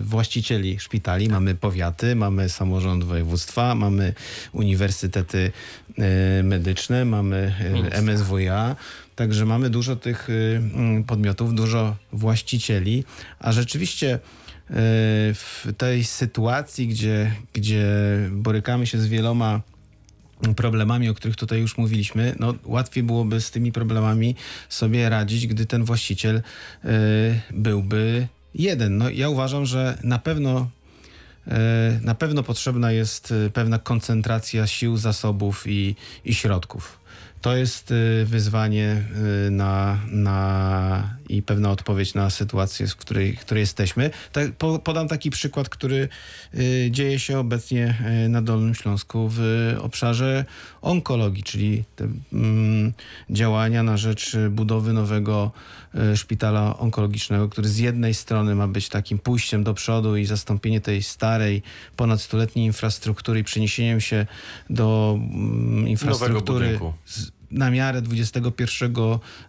[SPEAKER 4] właścicieli szpitali, mamy powiaty, mamy samorząd województwa, mamy uniwersytety medyczne, mamy e, MSWiA. Także mamy dużo tych y, mm, podmiotów, dużo właścicieli, a rzeczywiście y, w tej sytuacji, gdzie, gdzie borykamy się z wieloma problemami, o których tutaj już mówiliśmy, no łatwiej byłoby z tymi problemami sobie radzić, gdy ten właściciel y, byłby jeden. No ja uważam, że na pewno na pewno potrzebna jest pewna koncentracja sił, zasobów i, i środków. To jest e, wyzwanie e, na, na, i pewna odpowiedź na sytuację, w której, w której jesteśmy. Tak, po, podam taki przykład, który e, dzieje się obecnie e, na Dolnym Śląsku w obszarze onkologii, czyli te mm, działania na rzecz budowy nowego e, szpitala onkologicznego, który z jednej strony ma być takim pójściem do przodu i zastąpienie tej starej, ponad stuletniej infrastruktury i przeniesieniem się do mm, infrastruktury na miarę XXI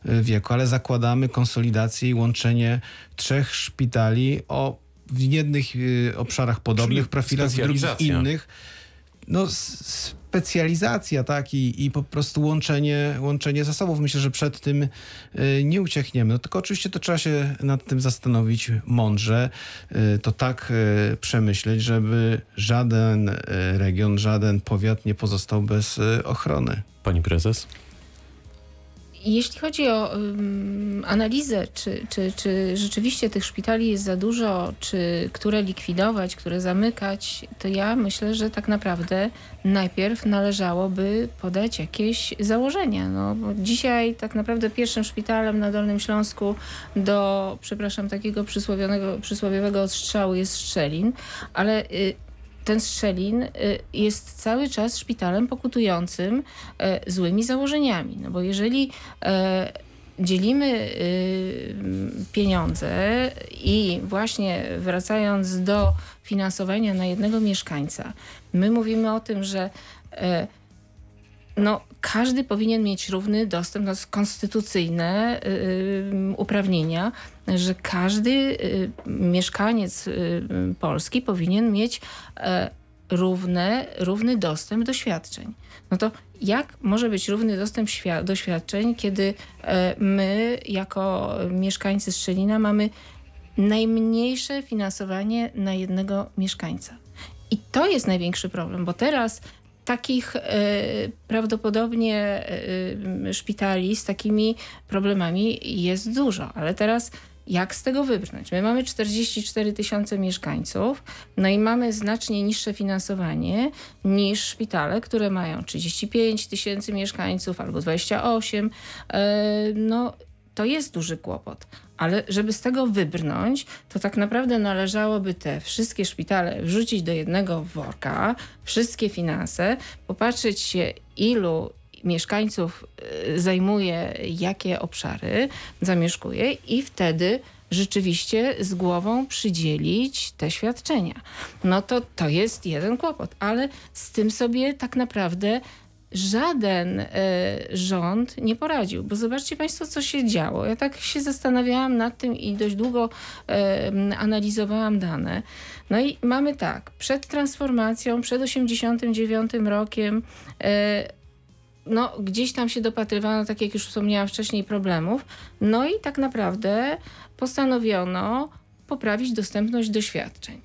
[SPEAKER 4] wieku, ale zakładamy konsolidację i łączenie trzech szpitali o w jednych y, obszarach podobnych,
[SPEAKER 1] Czyli
[SPEAKER 4] profilach, w drugich innych. No, specjalizacja, tak, i, i po prostu łączenie, łączenie zasobów. Myślę, że przed tym y, nie uciekniemy. No, tylko oczywiście to trzeba się nad tym zastanowić mądrze, to tak przemyśleć, żeby żaden region, żaden powiat nie pozostał bez ochrony.
[SPEAKER 1] Pani prezes?
[SPEAKER 2] Jeśli chodzi o ym, analizę, czy, czy, czy rzeczywiście tych szpitali jest za dużo, czy które likwidować, które zamykać, to ja myślę, że tak naprawdę najpierw należałoby podać jakieś założenia. No, dzisiaj tak naprawdę pierwszym szpitalem na Dolnym Śląsku do, przepraszam, takiego przysłowiowego odstrzału jest Strzelin, ale y, ten Strzelin y, jest cały czas szpitalem pokutującym e, złymi założeniami. No bo jeżeli e, dzielimy y, pieniądze i właśnie wracając do finansowania na jednego mieszkańca, my mówimy o tym, że no, każdy powinien mieć równy dostęp, no, konstytucyjne y, y, uprawnienia, że każdy y, mieszkaniec y, Polski powinien mieć e, równe, równy dostęp do świadczeń. No to jak może być równy dostęp do świadczeń, kiedy e, my jako mieszkańcy Strzelina mamy najmniejsze finansowanie na jednego mieszkańca? I to jest największy problem, bo teraz takich e, prawdopodobnie szpitali z takimi problemami jest dużo, ale teraz jak z tego wybrnąć? My mamy 44 tysiące mieszkańców, no i mamy znacznie niższe finansowanie niż szpitale, które mają 35 tysięcy mieszkańców albo 28. E, No to jest duży kłopot. Ale żeby z tego wybrnąć, to tak naprawdę należałoby te wszystkie szpitale wrzucić do jednego worka, wszystkie finanse, popatrzeć się, ilu mieszkańców y, zajmuje jakie obszary, zamieszkuje i wtedy rzeczywiście z głową przydzielić te świadczenia. No to to jest jeden kłopot, ale z tym sobie tak naprawdę żaden e, rząd nie poradził. Bo zobaczcie Państwo, co się działo. Ja tak się zastanawiałam nad tym i dość długo e, analizowałam dane. No i mamy tak, przed transformacją, przed 89 rokiem e, no, gdzieś tam się dopatrywano, tak jak już wspomniałam wcześniej, problemów. No i tak naprawdę postanowiono poprawić dostępność do świadczeń.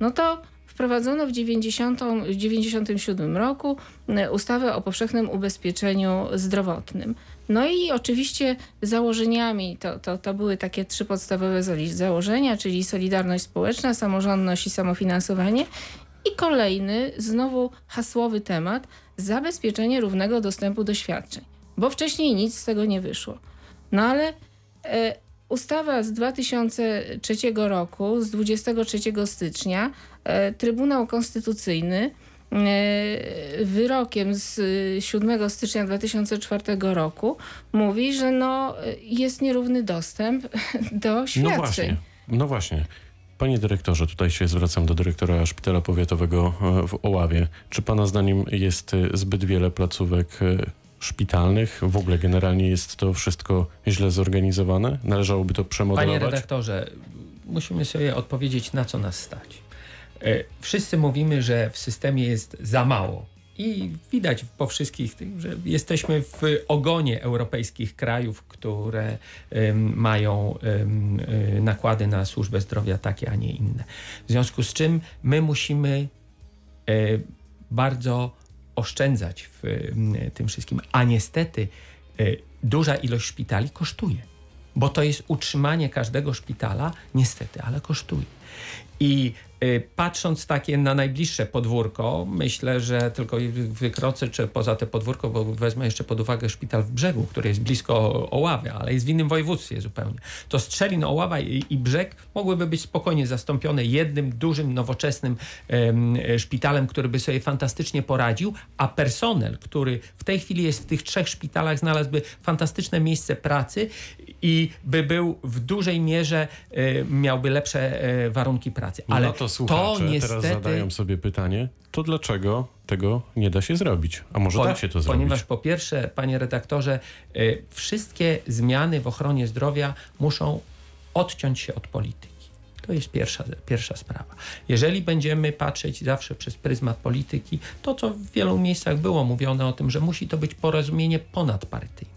[SPEAKER 2] No to wprowadzono w 90, w 97 roku e, ustawę o powszechnym ubezpieczeniu zdrowotnym. No i oczywiście założeniami to, to, to były takie trzy podstawowe założenia, czyli solidarność społeczna, samorządność i samofinansowanie. I kolejny, znowu hasłowy temat, zabezpieczenie równego dostępu do świadczeń. Bo wcześniej nic z tego nie wyszło. No ale e, ustawa z 2003 roku, z 23 stycznia, e, Trybunał Konstytucyjny e, wyrokiem z e, 7 stycznia 2004 roku mówi, że no, e, jest nierówny dostęp do świadczeń.
[SPEAKER 1] No właśnie. No właśnie. Panie dyrektorze, tutaj się zwracam do dyrektora Szpitala Powiatowego e, w Oławie. Czy pana zdaniem jest e, zbyt wiele placówek e, szpitalnych? W ogóle generalnie jest to wszystko źle zorganizowane? Należałoby to
[SPEAKER 3] Panie
[SPEAKER 1] przemodelować?
[SPEAKER 3] redaktorze, musimy sobie odpowiedzieć, na co nas stać. Wszyscy mówimy, że w systemie jest za mało. I widać po wszystkich że jesteśmy w ogonie europejskich krajów, które mają y, nakłady na służbę zdrowia takie, a nie inne. W związku z czym my musimy e, bardzo oszczędzać w tym wszystkim, a niestety y, duża ilość szpitali kosztuje, bo to jest utrzymanie każdego szpitala, niestety, ale kosztuje. I y, patrząc takie na najbliższe podwórko, myślę, że tylko wykroczę czy poza te podwórko, bo wezmę jeszcze pod uwagę szpital w Brzegu, który jest blisko Oławy, ale jest w innym województwie zupełnie. To Strzelin, Oława i, Brzeg mogłyby być spokojnie zastąpione jednym dużym, nowoczesnym em, szpitalem, który by sobie fantastycznie poradził, a personel, który w tej chwili jest w tych trzech szpitalach, znalazłby fantastyczne miejsce pracy i by był w dużej mierze, e, miałby lepsze e, warunki pracy. Ale
[SPEAKER 1] no to słuchacze teraz zadają sobie pytanie, to dlaczego tego nie da się zrobić? A może da się to zrobić?
[SPEAKER 3] Ponieważ po pierwsze, panie redaktorze, y, wszystkie zmiany w ochronie zdrowia muszą odciąć się od polityki. To jest pierwsza, pierwsza sprawa. Jeżeli będziemy patrzeć zawsze przez pryzmat polityki, to co w wielu miejscach było mówione o tym, że musi to być porozumienie ponadpartyjne.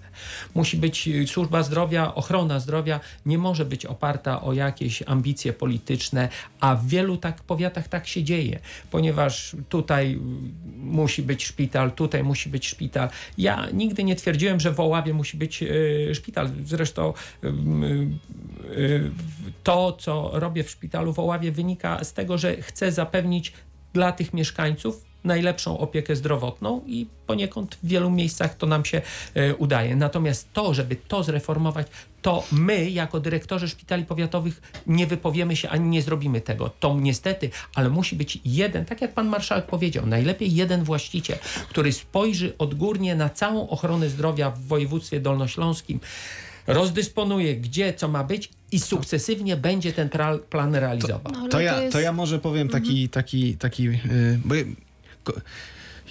[SPEAKER 3] Musi być y, służba zdrowia, ochrona zdrowia nie może być oparta o jakieś ambicje polityczne, a w wielu tak powiatach tak się dzieje, ponieważ tutaj y, musi być szpital, tutaj musi być szpital. Ja nigdy nie twierdziłem, że w Oławie musi być y, szpital. Zresztą y, y, to, co robię w szpitalu w Oławie wynika z tego, że chcę zapewnić dla tych mieszkańców najlepszą opiekę zdrowotną i poniekąd w wielu miejscach to nam się e, udaje. Natomiast to, żeby to zreformować, to my jako dyrektorzy szpitali powiatowych nie wypowiemy się ani nie zrobimy tego. To niestety, ale musi być jeden, tak jak pan marszałek powiedział, najlepiej jeden właściciel, który spojrzy odgórnie na całą ochronę zdrowia w województwie dolnośląskim, rozdysponuje gdzie co ma być i sukcesywnie będzie ten plan realizował.
[SPEAKER 2] No, ale
[SPEAKER 4] To ja,
[SPEAKER 2] jest-
[SPEAKER 4] to ja może powiem taki, taki, taki yy, bo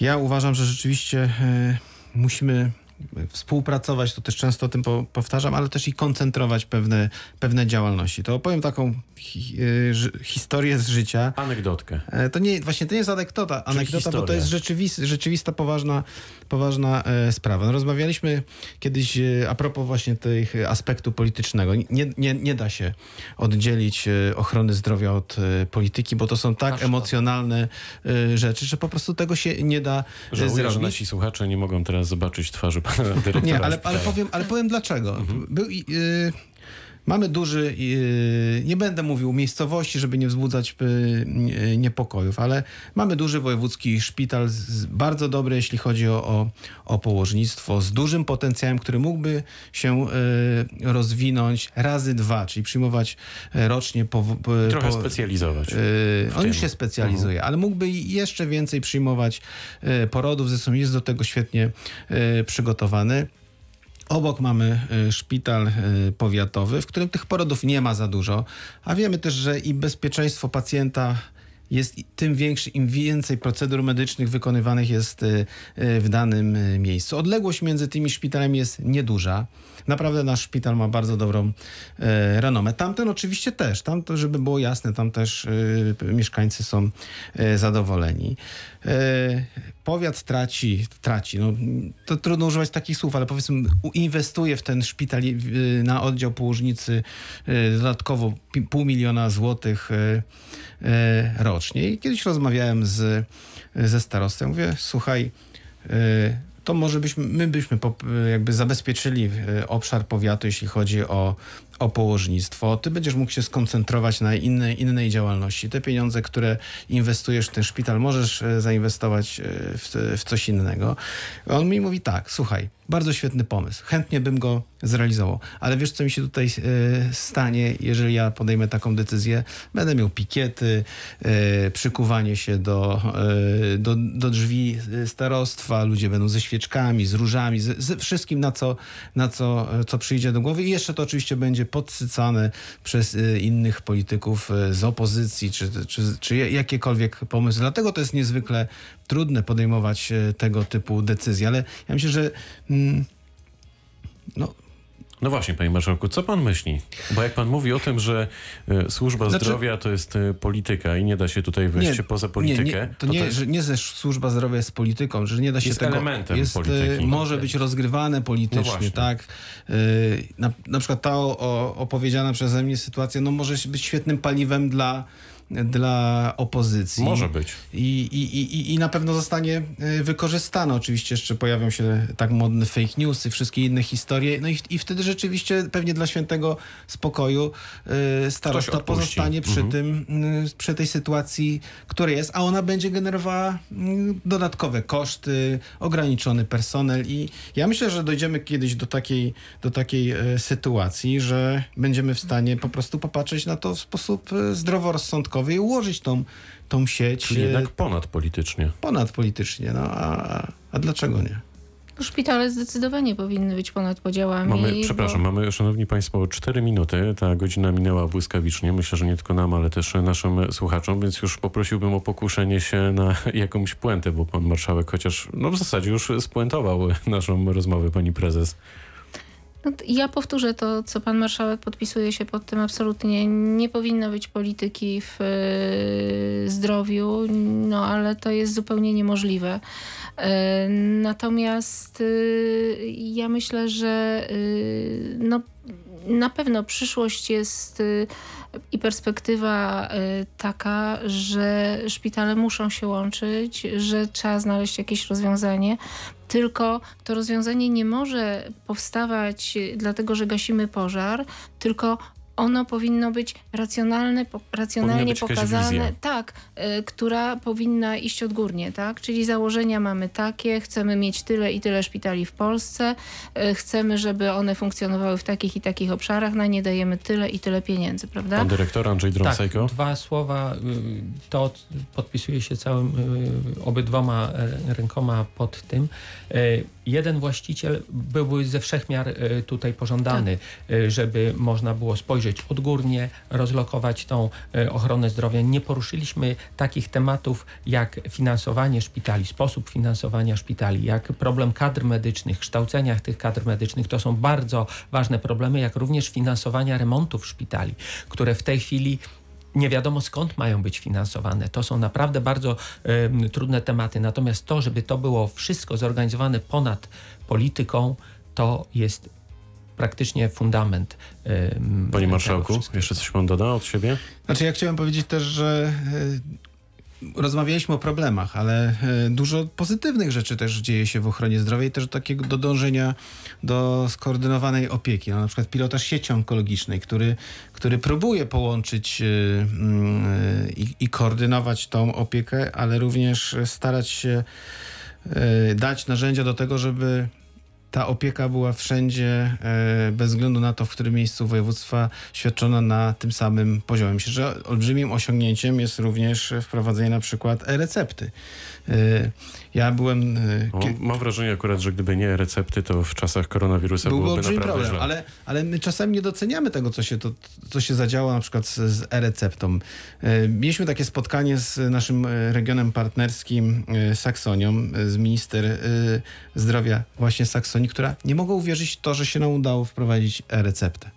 [SPEAKER 4] ja- uważam, że rzeczywiście yy, musimy współpracować, to też często o tym po, powtarzam, ale też i koncentrować pewne, pewne działalności. To opowiem taką hi, ży- historię z życia.
[SPEAKER 1] Anegdotkę.
[SPEAKER 4] E, To nie, właśnie to nie jest anegdota, anegdota bo to jest rzeczywista, rzeczywista poważna, poważna e, sprawa. No, rozmawialiśmy kiedyś e, a propos właśnie tych aspektu politycznego. Nie, nie, nie da się oddzielić ochrony zdrowia od polityki, bo to są tak
[SPEAKER 3] szkoda.
[SPEAKER 4] emocjonalne e, rzeczy, że po prostu tego się nie da
[SPEAKER 1] Żałuję, że
[SPEAKER 4] zrobić.
[SPEAKER 1] nasi słuchacze nie mogą teraz zobaczyć twarzy pana dyrektora
[SPEAKER 4] Nie, ale, ale, powiem, ale powiem dlaczego.
[SPEAKER 1] Mhm.
[SPEAKER 4] Był, i- y, mamy duży, y, nie będę mówił miejscowości, żeby nie wzbudzać y, niepokojów, ale mamy duży wojewódzki szpital, bardzo dobry, jeśli chodzi o, o, o położnictwo, z dużym potencjałem, który mógłby się y, rozwinąć razy dwa, czyli przyjmować y, rocznie po, po,
[SPEAKER 1] Trochę specjalizować.
[SPEAKER 4] On już się specjalizuje, ale mógłby jeszcze więcej przyjmować porodów, zresztą jest do tego świetnie przygotowany. Obok mamy y, szpital y, powiatowy, w którym tych porodów nie ma za dużo, a wiemy też, że i bezpieczeństwo pacjenta jest tym większe, im więcej procedur medycznych wykonywanych jest y, y, w danym y, miejscu. Odległość między tymi szpitalami jest nieduża. Naprawdę nasz szpital ma bardzo dobrą renomę. Tamten oczywiście też, tam to, żeby było jasne, tam też mieszkańcy są zadowoleni. Powiat traci, traci, no, to trudno używać takich słów, ale powiedzmy inwestuje w ten szpital na oddział położnicy dodatkowo pół miliona złotych e, e, rocznie. I kiedyś rozmawiałem z, ze starostą, mówię, słuchaj, e, to może byśmy, my byśmy jakby zabezpieczyli e, obszar powiatu, jeśli chodzi o, o położnictwo. Ty będziesz mógł się skoncentrować na innej, innej działalności. Te pieniądze, które inwestujesz w ten szpital, możesz e, zainwestować w, w coś innego. On mi mówi tak, słuchaj, bardzo świetny pomysł. Chętnie bym go zrealizował. Ale wiesz, co mi się tutaj e, stanie, jeżeli ja podejmę taką decyzję? Będę miał pikiety, e, przykuwanie się do, e, do, do drzwi starostwa, ludzie będą ze świeczkami, z różami, ze, ze wszystkim, na co, na co, co przyjdzie do głowy. I jeszcze to oczywiście będzie podsycane przez innych polityków z opozycji, czy, czy, czy jakiekolwiek pomysły. Dlatego to jest niezwykle trudne podejmować tego typu decyzje. Ale ja myślę, że mm, no,
[SPEAKER 1] No właśnie, panie marszałku, co pan myśli? Bo jak pan mówi o tym, że e, służba
[SPEAKER 4] Znaczy-
[SPEAKER 1] zdrowia to jest e, polityka i nie da się tutaj wyjść poza politykę,
[SPEAKER 4] Nie, nie, to, nie, że nie ze służba zdrowia jest polityką, że nie da się
[SPEAKER 1] Jest
[SPEAKER 4] tego...
[SPEAKER 1] elementem
[SPEAKER 4] jest, e,
[SPEAKER 1] polityki.
[SPEAKER 4] Może być rozgrywane
[SPEAKER 1] No
[SPEAKER 4] politycznie,
[SPEAKER 1] właśnie.
[SPEAKER 4] tak? Na, na przykład ta o, opowiedziana przeze mnie sytuacja no może być świetnym paliwem dla dla opozycji.
[SPEAKER 1] Może być.
[SPEAKER 4] I, i, i, I na pewno zostanie y, wykorzystane. Oczywiście jeszcze pojawią się tak modne fake newsy, wszystkie inne historie. No i, i wtedy rzeczywiście pewnie dla świętego spokoju y, starosta pozostanie przy
[SPEAKER 1] Mhm.
[SPEAKER 4] tym, y, przy tej sytuacji, która jest, a ona będzie generowała y, dodatkowe koszty, ograniczony personel i ja myślę, że dojdziemy kiedyś do takiej, do takiej y, sytuacji, że będziemy w stanie po prostu popatrzeć na to w sposób y, zdroworozsądkowy i ułożyć tą, tą sieć
[SPEAKER 1] Czyli
[SPEAKER 4] y,
[SPEAKER 1] jednak ponadpolitycznie.
[SPEAKER 4] ponadpolitycznie. No, a, a dlaczego nie?
[SPEAKER 2] Szpitale zdecydowanie powinny być ponad podziałami.
[SPEAKER 1] Mamy,
[SPEAKER 2] bo-
[SPEAKER 1] przepraszam, mamy, szanowni państwo, 4 minuty. Ta godzina minęła błyskawicznie. Myślę, że nie tylko nam, ale też naszym słuchaczom, więc już poprosiłbym o pokuszenie się na jakąś puentę, bo pan marszałek chociaż, no w zasadzie już spuentował naszą rozmowę, pani prezes.
[SPEAKER 2] No, ja powtórzę to, co pan marszałek podpisuje się pod tym absolutnie. Nie powinno być polityki w e, zdrowiu, no ale to jest zupełnie niemożliwe. E, natomiast e, ja myślę, że no, na pewno przyszłość jest e, i perspektywa e, taka, że szpitale muszą się łączyć, że trzeba znaleźć jakieś rozwiązanie. Tylko to rozwiązanie nie może powstawać e, dlatego, że gasimy pożar, tylko ono powinno być racjonalne, po, racjonalnie
[SPEAKER 1] być
[SPEAKER 2] pokazane, tak, y, która powinna iść odgórnie, tak? Czyli założenia mamy takie, chcemy mieć tyle i tyle szpitali w Polsce, y, chcemy, żeby one funkcjonowały w takich i takich obszarach, na nie dajemy tyle i tyle pieniędzy, prawda?
[SPEAKER 1] Pan dyrektor Andrzej
[SPEAKER 3] Tak,
[SPEAKER 1] Drąsejko.
[SPEAKER 3] dwa słowa. y, To podpisuje się całym, y, obydwoma e, rękoma pod tym. Jeden właściciel byłby ze wszechmiar y, tutaj pożądany, y, żeby można było spojrzeć odgórnie, rozlokować tą y, ochronę zdrowia. Nie poruszyliśmy takich tematów jak finansowanie szpitali, sposób finansowania szpitali, jak problem kadr medycznych, kształcenia tych kadr medycznych. To są bardzo ważne problemy, jak również finansowania remontów szpitali, które w tej chwili nie wiadomo skąd mają być finansowane. To są naprawdę bardzo em, trudne tematy. Natomiast to, żeby to było wszystko zorganizowane ponad polityką, to jest praktycznie fundament.
[SPEAKER 1] Panie marszałku, jeszcze coś pan doda od siebie?
[SPEAKER 4] Znaczy ja chciałem powiedzieć też, że e, rozmawialiśmy o problemach, ale e, dużo pozytywnych rzeczy też dzieje się w ochronie zdrowia i też takiego do dążenia do skoordynowanej opieki. No, na przykład pilotaż sieci onkologicznej, który, który próbuje połączyć e, mm, e, i, i koordynować tą opiekę, ale również starać się dać narzędzia do tego, żeby ta opieka była wszędzie, e, bez względu na to, w którym miejscu województwa, świadczona na tym samym poziomie. Myślę, że olbrzymim osiągnięciem jest również wprowadzenie na przykład e-recepty. Ja byłem... e,
[SPEAKER 1] O,
[SPEAKER 4] kie-
[SPEAKER 1] mam wrażenie akurat, że gdyby nie recepty, to w czasach koronawirusa
[SPEAKER 4] Byłby
[SPEAKER 1] byłoby naprawdę
[SPEAKER 4] problem,
[SPEAKER 1] źle.
[SPEAKER 4] ale, ale my czasami nie doceniamy tego, co się, to, co się zadziało na przykład z, z e-receptą. E, Mieliśmy takie spotkanie z naszym e, regionem partnerskim Saksonią, z minister zdrowia właśnie Saksonii, która nie mogła uwierzyć w to, że się nam udało wprowadzić e-receptę.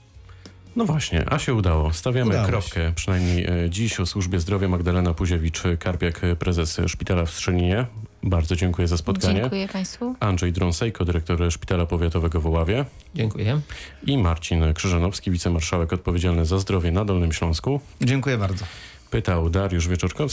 [SPEAKER 1] No właśnie, a się udało. Stawiamy
[SPEAKER 4] Udało
[SPEAKER 1] kropkę, przynajmniej dziś o służbie zdrowia Magdalena Puziewicz-Karpiak, prezes Szpitala w Strzelinie. Bardzo dziękuję za spotkanie.
[SPEAKER 2] Dziękuję Państwu.
[SPEAKER 1] Andrzej Drąsejko, dyrektor Szpitala Powiatowego w Oławie
[SPEAKER 3] Dziękuję.
[SPEAKER 1] i Marcin Krzyżanowski, wicemarszałek odpowiedzialny za zdrowie na Dolnym Śląsku.
[SPEAKER 4] Dziękuję bardzo.
[SPEAKER 1] Pytał Dariusz Wieczorkowski.